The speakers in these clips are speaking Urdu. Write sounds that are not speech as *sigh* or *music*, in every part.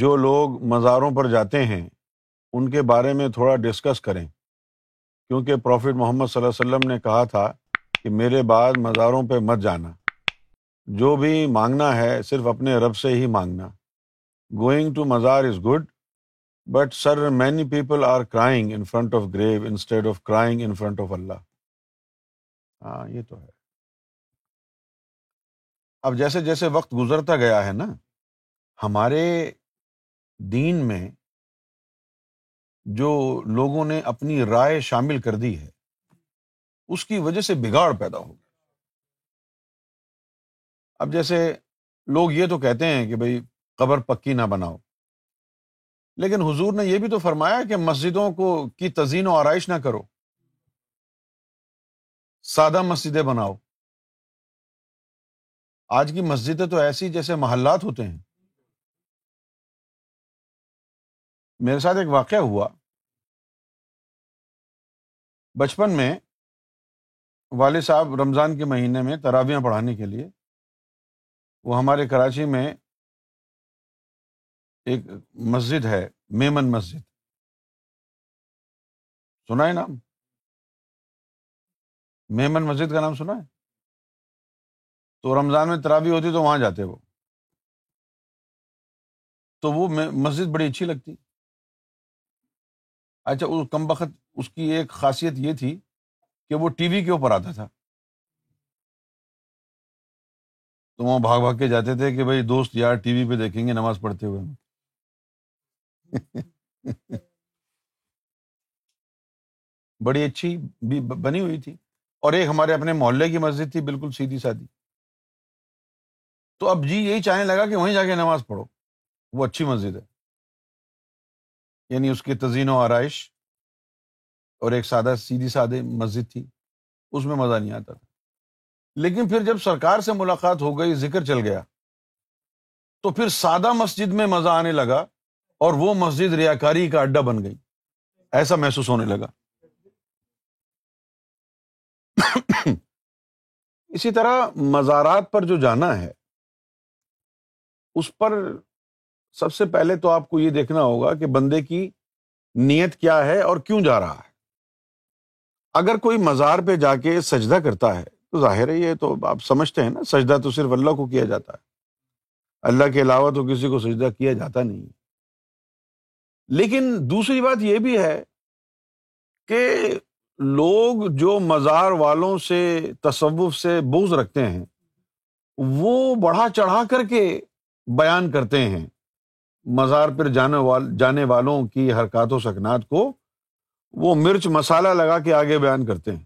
جو لوگ مزاروں پر جاتے ہیں، ان کے بارے میں تھوڑا ڈسکس کریں۔ کیونکہ پروفٹ محمد صلی اللہ علیہ وسلم نے کہا تھا کہ میرے بعد مزاروں پہ مت جانا۔ جو بھی مانگنا ہے، صرف اپنے رب سے ہی مانگنا۔ گوئنگ ٹو مزار is good but sir many people are crying in front of grave instead of crying in front of Allah ہاں یہ تو ہے۔ اب جیسے جیسے وقت گزرتا گیا ہے نا، ہمارے دین میں جو لوگوں نے اپنی رائے شامل کر دی ہے، اس کی وجہ سے بگاڑ پیدا ہو گیا۔ اب جیسے لوگ یہ تو کہتے ہیں کہ بھائی قبر پکی نہ بناؤ، لیکن حضور نے یہ بھی تو فرمایا کہ مسجدوں کو کی تزئین و آرائش نہ کرو، سادہ مسجدیں بناؤ۔ آج کی مسجدیں تو ایسی جیسے محلات ہوتے ہیں۔ میرے ساتھ ایک واقعہ ہوا۔ بچپن میں والد صاحب رمضان کے مہینے میں ترابیاں پڑھانے کے لیے، وہ ہمارے کراچی میں ایک مسجد ہے، میمن مسجد۔ سنا ہے نام؟ میمن مسجد کا نام سنا ہے تو رمضان میں ترابی ہوتی تو وہاں جاتے وہ۔ تو وہ مسجد بڑی اچھی لگتی۔ اچھا اس کم بخت، اس کی ایک خاصیت یہ تھی کہ وہ ٹی وی کے اوپر آتا تھا۔ تو وہاں بھاگ بھاگ کے جاتے تھے کہ بھائی دوست یار ٹی وی پہ دیکھیں گے نماز پڑھتے ہوئے۔ *laughs* بڑی اچھی بھی بنی ہوئی تھی۔ اور ایک ہمارے اپنے محلے کی مسجد تھی، بالکل سیدھی سادی۔ تو اب جی یہی چاہنے لگا کہ وہیں جا کے نماز پڑھو۔ وہ اچھی مسجد ہے۔ یعنی اس کی تزئین و آرائش اور ایک سادہ، سیدھی سادے مسجد تھی، اس میں مزہ نہیں آتا تھا۔ لیکن پھر جب سرکار سے ملاقات ہو گئی، ذکر چل گیا، تو پھر سادہ مسجد میں مزہ آنے لگا اور وہ مسجد ریا کاری کا اڈا بن گئی۔ ایسا محسوس ہونے لگا۔ *coughs* اسی طرح مزارات پر جو جانا ہے، اس پر سب سے پہلے تو آپ کو یہ دیکھنا ہوگا کہ بندے کی نیت کیا ہے اور کیوں جا رہا ہے۔ اگر کوئی مزار پہ جا کے سجدہ کرتا ہے، تو ظاہر ہے یہ تو آپ سمجھتے ہیں نا، سجدہ تو صرف اللہ کو کیا جاتا ہے۔ اللہ کے علاوہ تو کسی کو سجدہ کیا جاتا نہیں لیکن دوسری بات یہ بھی ہے کہ لوگ جو مزار والوں سے، تصوف سے بوز رکھتے ہیں، وہ بڑھا چڑھا کر کے بیان کرتے ہیں۔ مزار پر جانے وال، جانے والوں کی حرکات و سکنات کو وہ مرچ مسالہ لگا کے آگے بیان کرتے ہیں۔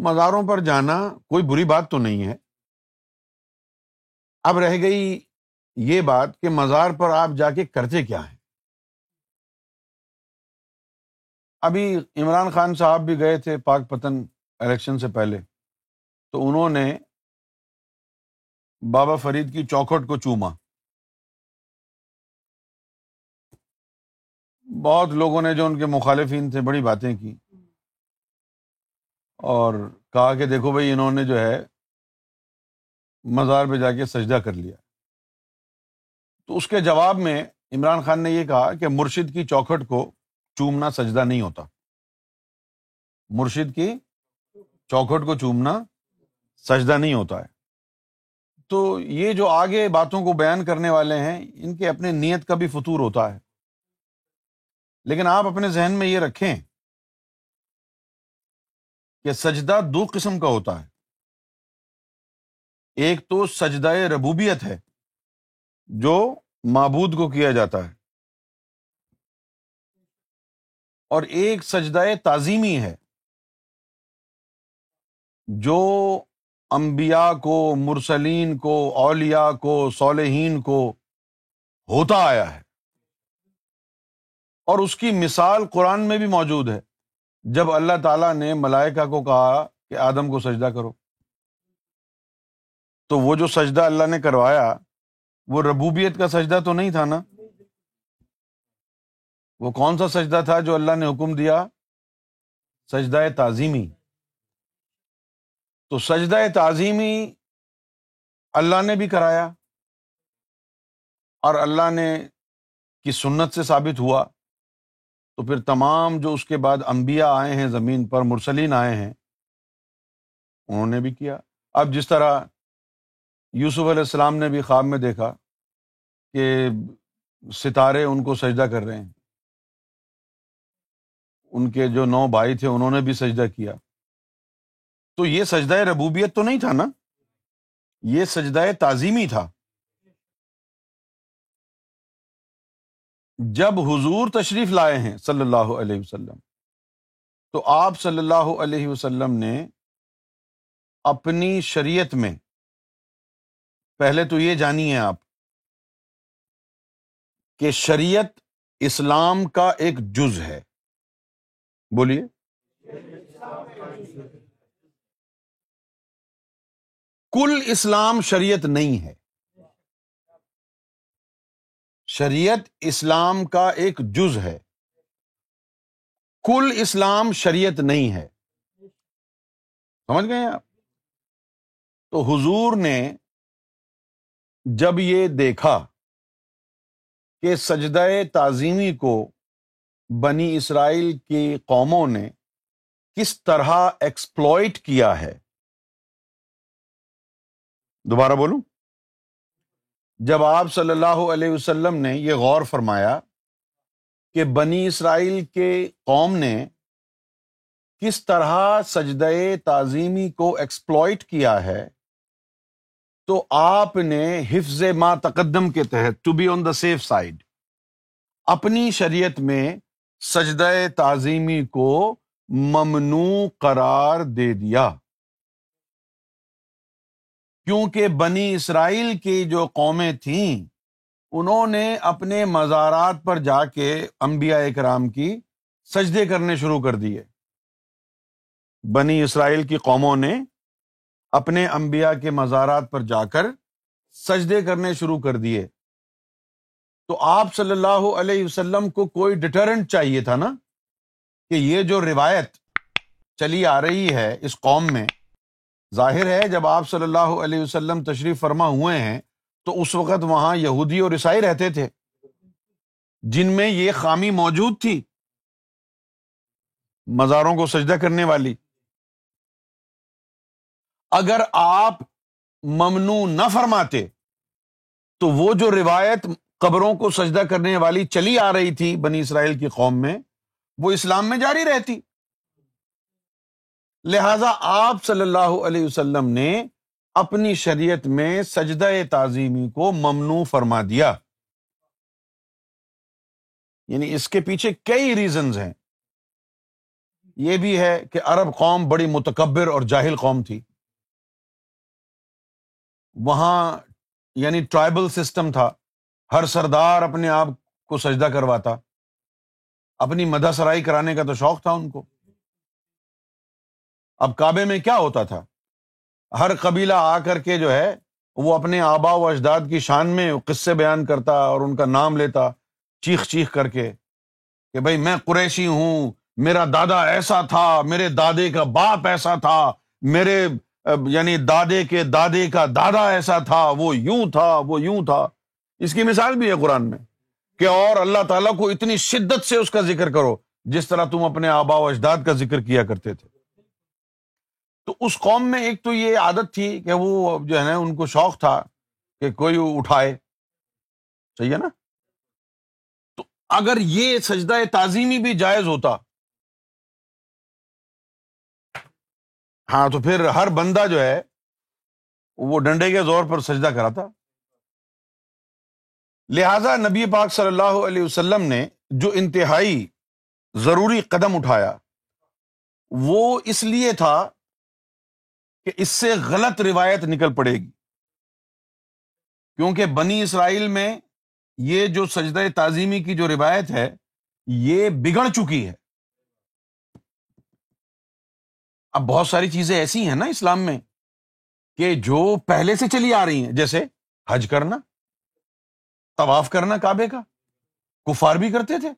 مزاروں پر جانا کوئی بری بات تو نہیں ہے۔ اب رہ گئی یہ بات کہ مزار پر آپ جا کے کرتے کیا ہیں۔ ابھی عمران خان صاحب بھی گئے تھے پاک پتن الیکشن سے پہلے۔ تو انہوں نے بابا فرید کی چوکھٹ کو چوما۔ بہت لوگوں نے جو ان کے مخالفین تھے، بڑی باتیں کی۔ اور کہا کہ دیکھو بھائی، انہوں نے جو ہے مزار پہ جا کے سجدہ کر لیا۔ تو اس کے جواب میں عمران خان نے یہ کہا کہ مرشد کی چوکھٹ کو چومنا سجدہ نہیں ہوتا۔ مرشد کی چوکھٹ کو چومنا سجدہ نہیں ہوتا ہے۔ تو یہ جو آگے باتوں کو بیان کرنے والے ہیں، ان کے اپنے نیت کا بھی فطور ہوتا ہے۔ لیکن آپ اپنے ذہن میں یہ رکھیں کہ سجدہ دو قسم کا ہوتا ہے۔ ایک تو سجدہ ربوبیت ہے جو معبود کو کیا جاتا ہے۔ اور ایک سجدہ تعظیمی ہے جو امبیا کو، مرسلین کو اولیا کو، صالحین کو ہوتا آیا ہے۔ اور اس کی مثال قرآن میں بھی موجود ہے۔ جب اللہ تعالیٰ نے ملائکہ کو کہا کہ آدم کو سجدہ کرو، تو وہ جو سجدہ اللہ نے کروایا، وہ ربوبیت کا سجدہ تو نہیں تھا نا؟ وہ کون سا سجدہ تھا جو اللہ نے حکم دیا؟ سجدہ تعظیمی۔ تو سجدہ تعظیمی اللہ نے بھی کرایا اور اللہ نے کی سنت سے ثابت ہوا۔ تو پھر تمام جو اس کے بعد انبیاء آئے ہیں زمین پر، مرسلین آئے ہیں، انہوں نے بھی کیا۔ اب جس طرح یوسف علیہ السلام نے بھی خواب میں دیکھا کہ ستارے ان کو سجدہ کر رہے ہیں۔ ان کے جو نو بھائی تھے، انہوں نے بھی سجدہ کیا۔ تو یہ سجدہ ربوبیت تو نہیں تھا نا؟ یہ سجدہ تعظیمی تھا۔ جب حضور تشریف لائے ہیں صلی اللہ علیہ وسلم، تو آپ صلی اللہ علیہ وسلم نے اپنی شریعت میں، پہلے تو یہ جانیے آپ کہ شریعت اسلام کا ایک جز ہے۔ بولیے۔ کل اسلام شریعت نہیں ہے۔ شریعت اسلام کا ایک جز ہے۔ کل اسلام شریعت نہیں ہے۔ سمجھ گئے آپ؟ تو حضور نے جب یہ دیکھا کہ سجدہ تعظیمی کو بنی اسرائیل کی قوموں نے کس طرح ایکسپلوئٹ کیا ہے، دوبارہ بولوں؟ جب آپ صلی اللہ علیہ وسلم نے یہ غور فرمایا کہ بنی اسرائیل کے قوم نے کس طرح سجدہ تعظیمی کو ایکسپلوئٹ کیا ہے، تو آپ نے حفظ ما تقدم کے تحت to be on the safe side اپنی شریعت میں سجدہ تعظیمی کو ممنوع قرار دے دیا۔ کیونکہ بنی اسرائیل کی جو قومیں تھیں، انہوں نے اپنے مزارات پر جا کے انبیاء اکرام کی سجدے کرنے شروع کر دیے۔ بنی اسرائیل کی قوموں نے اپنے انبیاء کے مزارات پر جا کر سجدے کرنے شروع کر دیے۔ تو آپ صلی اللہ علیہ وسلم کو کوئی ڈٹرنٹ چاہیے تھا نا کہ یہ جو روایت چلی آ رہی ہے اس قوم میں ظاہر ہے جب آپ صلی اللہ علیہ وسلم تشریف فرما ہوئے ہیں، تو اس وقت وہاں یہودی اور عیسائی رہتے تھے، جن میں یہ خامی موجود تھی۔ مزاروں کو سجدہ کرنے والی۔ اگر آپ ممنوع نہ فرماتے، تو وہ جو روایت قبروں کو سجدہ کرنے والی چلی آ رہی تھی بنی اسرائیل کی قوم میں، وہ اسلام میں جاری رہتی۔ لہذا آپ صلی اللہ علیہ وسلم نے اپنی شریعت میں سجدہ تعظیمی کو ممنوع فرما دیا۔ یعنی اس کے پیچھے کئی ریزنز ہیں۔ یہ بھی ہے کہ عرب قوم بڑی متکبر اور جاہل قوم تھی۔ وہاں یعنی ٹرائبل سسٹم تھا۔ ہر سردار اپنے آپ کو سجدہ کرواتا۔ اپنی مدہ سرائی کرانے کا تو شوق تھا ان کو۔ اب کعبے میں کیا ہوتا تھا؟ ہر قبیلہ آ کر کے جو ہے، وہ اپنے آبا و اجداد کی شان میں قصے بیان کرتا اور ان کا نام لیتا، چیخ چیخ کر کے کہ بھائی میں قریشی ہوں، میرا دادا ایسا تھا، میرے دادے کا باپ ایسا تھا، میرے یعنی دادے کے دادے کا دادا ایسا تھا، وہ یوں تھا، وہ یوں تھا۔ اس کی مثال بھی ہے قرآن میں کہ اور اللہ تعالیٰ کو اتنی شدت سے اس کا ذکر کرو، جس طرح تم اپنے آبا و اجداد کا ذکر کیا کرتے تھے۔ تو اس قوم میں ایک تو یہ عادت تھی کہ وہ جو ہے نا، ان کو شوق تھا کہ کوئی اٹھائے۔ صحیح ہے نا؟ تو اگر یہ سجدہ تعظیمی بھی جائز ہوتا۔ ہاں تو پھر ہر بندہ جو ہے، وہ ڈنڈے کے زور پر سجدہ کراتا۔ لہذا نبی پاک صلی اللہ علیہ وسلم نے جو انتہائی ضروری قدم اٹھایا، وہ اس لیے تھا کہ اس سے غلط روایت نکل پڑے گی۔ کیونکہ بنی اسرائیل میں یہ جو سجدہ تعظیمی کی جو روایت ہے، یہ بگڑ چکی ہے۔ اب بہت ساری چیزیں ایسی ہیں نا اسلام میں کہ جو پہلے سے چلی آ رہی ہیں، جیسے حج کرنا، طواف کرنا کعبے کا، کفار بھی کرتے تھے۔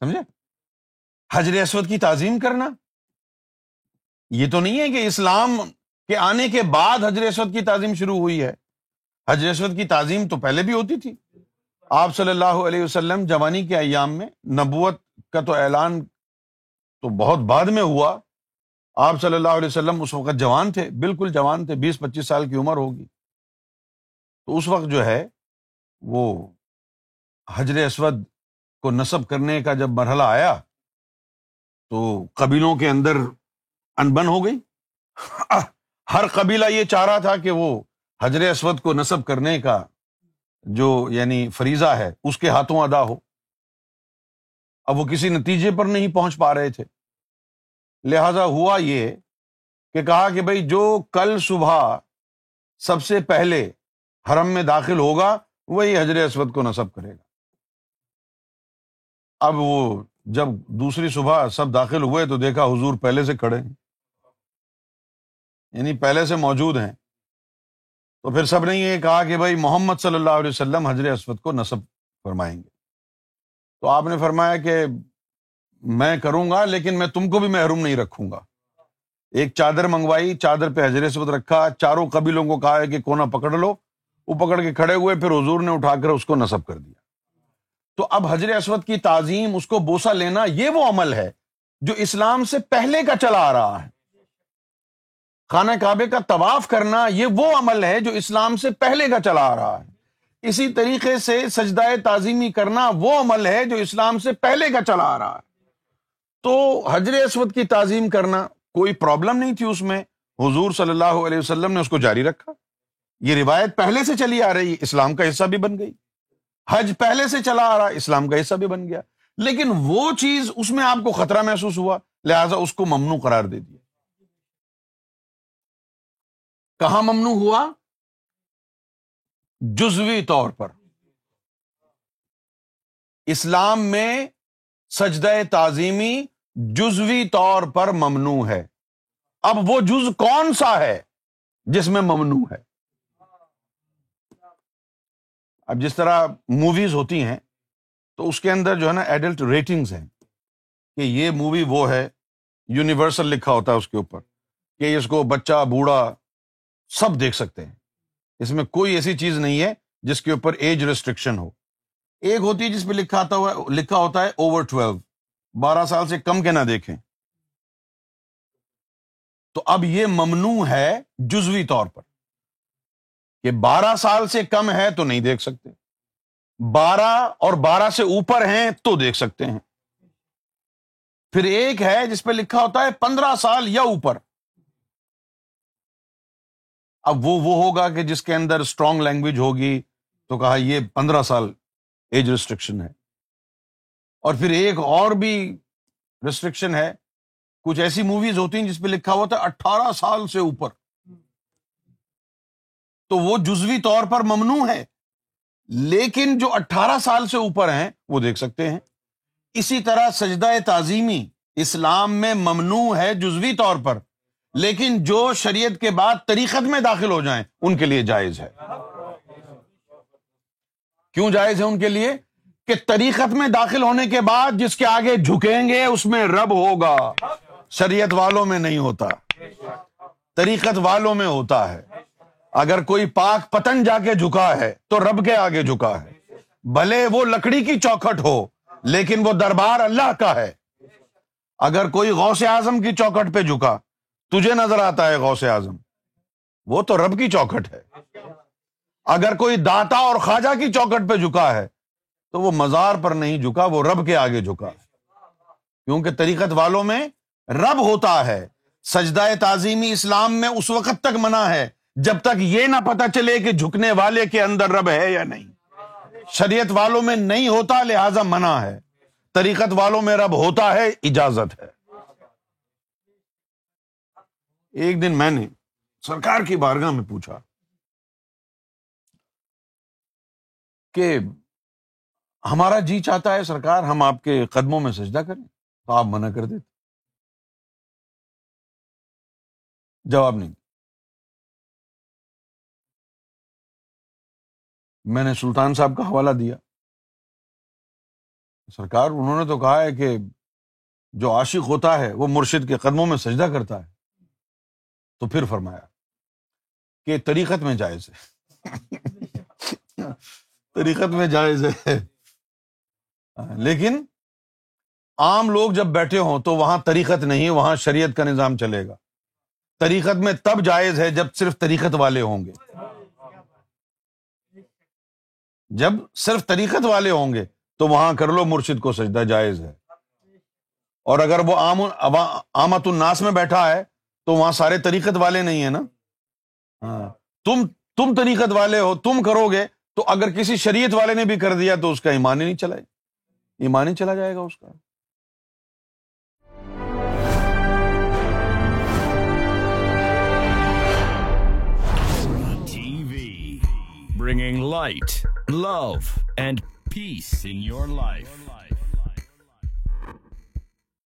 سمجھے؟ حجر اسود کی تعظیم کرنا؟ یہ تو نہیں ہے کہ اسلام کہ آنے کے بعد حجر اسود کی تعظیم شروع ہوئی ہے۔ حجر اسود کی تعظیم تو پہلے بھی ہوتی تھی۔ آپ صلی اللہ علیہ وسلم جوانی کے ایام میں نبوت کا تو اعلان تو بہت بعد میں ہوا۔ آپ صلی اللہ علیہ وسلم اس وقت جوان تھے، بالکل جوان تھے، بیس پچیس سال کی عمر ہوگی۔ تو اس وقت جو ہے وہ حجر اسود کو نصب کرنے کا جب مرحلہ آیا تو قبیلوں کے اندر انبن ہو گئی۔ ہر قبیلہ یہ چاہ رہا تھا کہ وہ حجر اسود کو نصب کرنے کا جو یعنی فریضہ ہے، اس کے ہاتھوں ادا ہو۔ اب وہ کسی نتیجے پر نہیں پہنچ پا رہے تھے۔ لہذا ہوا یہ کہ کہا کہ بھائی جو کل صبح سب سے پہلے حرم میں داخل ہوگا، وہی حجر اسود کو نصب کرے گا۔ اب وہ جب دوسری صبح سب داخل ہوئے تو دیکھا حضور پہلے سے کھڑے ہیں۔ یعنی پہلے سے موجود ہیں۔ تو پھر سب نے یہ کہا کہ بھائی محمد صلی اللہ علیہ وسلم حضر اسود کو نصب فرمائیں گے۔ تو آپ نے فرمایا کہ میں کروں گا لیکن میں تم کو بھی محروم نہیں رکھوں گا۔ ایک چادر منگوائی، چادر پہ حضر اسود رکھا، چاروں قبیلوں کو کہا ہے کہ کونا پکڑ لو۔ وہ پکڑ کے کھڑے ہوئے، پھر حضور نے اٹھا کر اس کو نصب کر دیا۔ تو اب حضر اسود کی تعظیم، اس کو بوسا لینا یہ وہ عمل ہے جو اسلام سے پہلے کا چلا آ رہا ہے۔ خانہ کعبے کا طواف کرنا یہ وہ عمل ہے جو اسلام سے پہلے کا چلا آ رہا ہے۔ اسی طریقے سے سجدہ تعظیمی کرنا وہ عمل ہے جو اسلام سے پہلے کا چلا آ رہا ہے۔ تو حجر اسود کی تعظیم کرنا کوئی پرابلم نہیں تھی اس میں۔ حضور صلی اللہ علیہ وسلم نے اس کو جاری رکھا۔ یہ روایت پہلے سے چلی آ رہی، اسلام کا حصہ بھی بن گئی۔ حج پہلے سے چلا آ رہا، اسلام کا حصہ بھی بن گیا۔ لیکن وہ چیز اس میں آپ کو خطرہ محسوس ہوا، لہذا اس کو ممنوع قرار دے دیا۔ کہاں ممنوع ہوا؟ جزوی طور پر۔ اسلام میں سجدہ تعظیمی جزوی طور پر ممنوع ہے۔ اب وہ جز کون سا ہے جس میں ممنوع ہے؟ اب جس طرح موویز ہوتی ہیں، تو اس کے اندر جو ہے نا ایڈلٹ ریٹنگز ہیں کہ یہ مووی وہ ہے یونیورسل لکھا ہوتا ہے اس کے اوپر کہ اس کو بچہ، بوڑھا سب دیکھ سکتے ہیں۔ اس میں کوئی ایسی چیز نہیں ہے جس کے اوپر ایج ریسٹرکشن ہو۔ ایک ہوتی ہے جس پہ لکھا ہوا، لکھا ہوتا ہے اوور ٹویلو بارہ سال سے کم کے نہ دیکھیں۔ تو اب یہ ممنوع ہے جزوی طور پر۔ کہ بارہ سال سے کم ہے تو نہیں دیکھ سکتے۔ بارہ اور بارہ سے اوپر ہیں تو دیکھ سکتے ہیں۔ پھر ایک ہے جس پہ لکھا ہوتا ہے پندرہ سال یا اوپر۔ اب وہ وہ ہوگا کہ جس کے اندر اسٹرانگ لینگویج ہوگی تو کہا یہ پندرہ سال ایج ریسٹرکشن ہے۔ اور پھر ایک اور بھی ریسٹرکشن ہے۔ کچھ ایسی موویز ہوتی ہیں جس پہ لکھا ہوا تھا اٹھارہ سال سے اوپر۔ تو وہ جزوی طور پر ممنوع ہے۔ لیکن جو اٹھارہ سال سے اوپر ہیں، وہ دیکھ سکتے ہیں۔ اسی طرح سجدہ تعظیمی اسلام میں ممنوع ہے جزوی طور پر، لیکن جو شریعت کے بعد طریقت میں داخل ہو جائیں، ان کے لیے جائز ہے۔ کیوں جائز ہے ان کے لیے؟ کہ طریقت میں داخل ہونے کے بعد جس کے آگے جھکیں گے، اس میں رب ہوگا۔ شریعت والوں میں نہیں ہوتا۔ طریقت والوں میں ہوتا ہے۔ اگر کوئی پاک پتن جا کے جھکا ہے تو رب کے آگے جھکا ہے۔ بھلے وہ لکڑی کی چوکھٹ ہو، لیکن وہ دربار اللہ کا ہے۔ اگر کوئی غوث اعظم کی چوکھٹ پہ جھکا، تجھے نظر آتا ہے غوث اعظم، وہ تو رب کی چوکھٹ ہے۔ اگر کوئی داتا اور خواجہ کی چوکٹ پہ جھکا ہے تو وہ مزار پر نہیں جھکا، وہ رب کے آگے جھکا۔ کیونکہ طریقت والوں میں رب ہوتا ہے، سجدہ تعظیمی اسلام میں اس وقت تک منع ہے جب تک یہ نہ پتا چلے کہ جھکنے والے کے اندر رب ہے یا نہیں۔ شریعت والوں میں نہیں ہوتا، لہذا منع ہے۔ طریقت والوں میں رب ہوتا ہے، اجازت ہے۔ ایک دن میں نے سرکار کی بارگاہ میں پوچھا کہ ہمارا جی چاہتا ہے سرکار، ہم آپ کے قدموں میں سجدہ کریں؟ تو آپ منع کر دیتے۔ جواب نہیں۔ میں نے سلطان صاحب کا حوالہ دیا۔ سرکار، انہوں نے تو کہا ہے کہ جو عاشق ہوتا ہے، وہ مرشد کے قدموں میں سجدہ کرتا ہے۔ تو پھر فرمایا کہ طریقت میں جائز ہے۔ طریقت میں جائز ہے۔ لیکن عام لوگ جب بیٹھے ہوں تو وہاں طریقت نہیں وہاں شریعت کا نظام چلے گا۔ طریقت میں تب جائز ہے جب صرف طریقت والے ہوں گے۔ جب صرف طریقت والے ہوں گے تو وہاں کر لو مرشد کو سجدہ جائز ہے۔ اور اگر وہ آمت الناس میں بیٹھا ہے تو وہاں سارے طریقت والے نہیں ہیں نا۔ ہاں۔ تم تم طریقت والے ہو، تم کرو گے تو اگر کسی شریعت والے نے بھی کر دیا تو اس کا ایمان ہی نہیں چلا ایمان ہی چلا جائے گا اس کا۔ Bringing light, love, and peace in your life.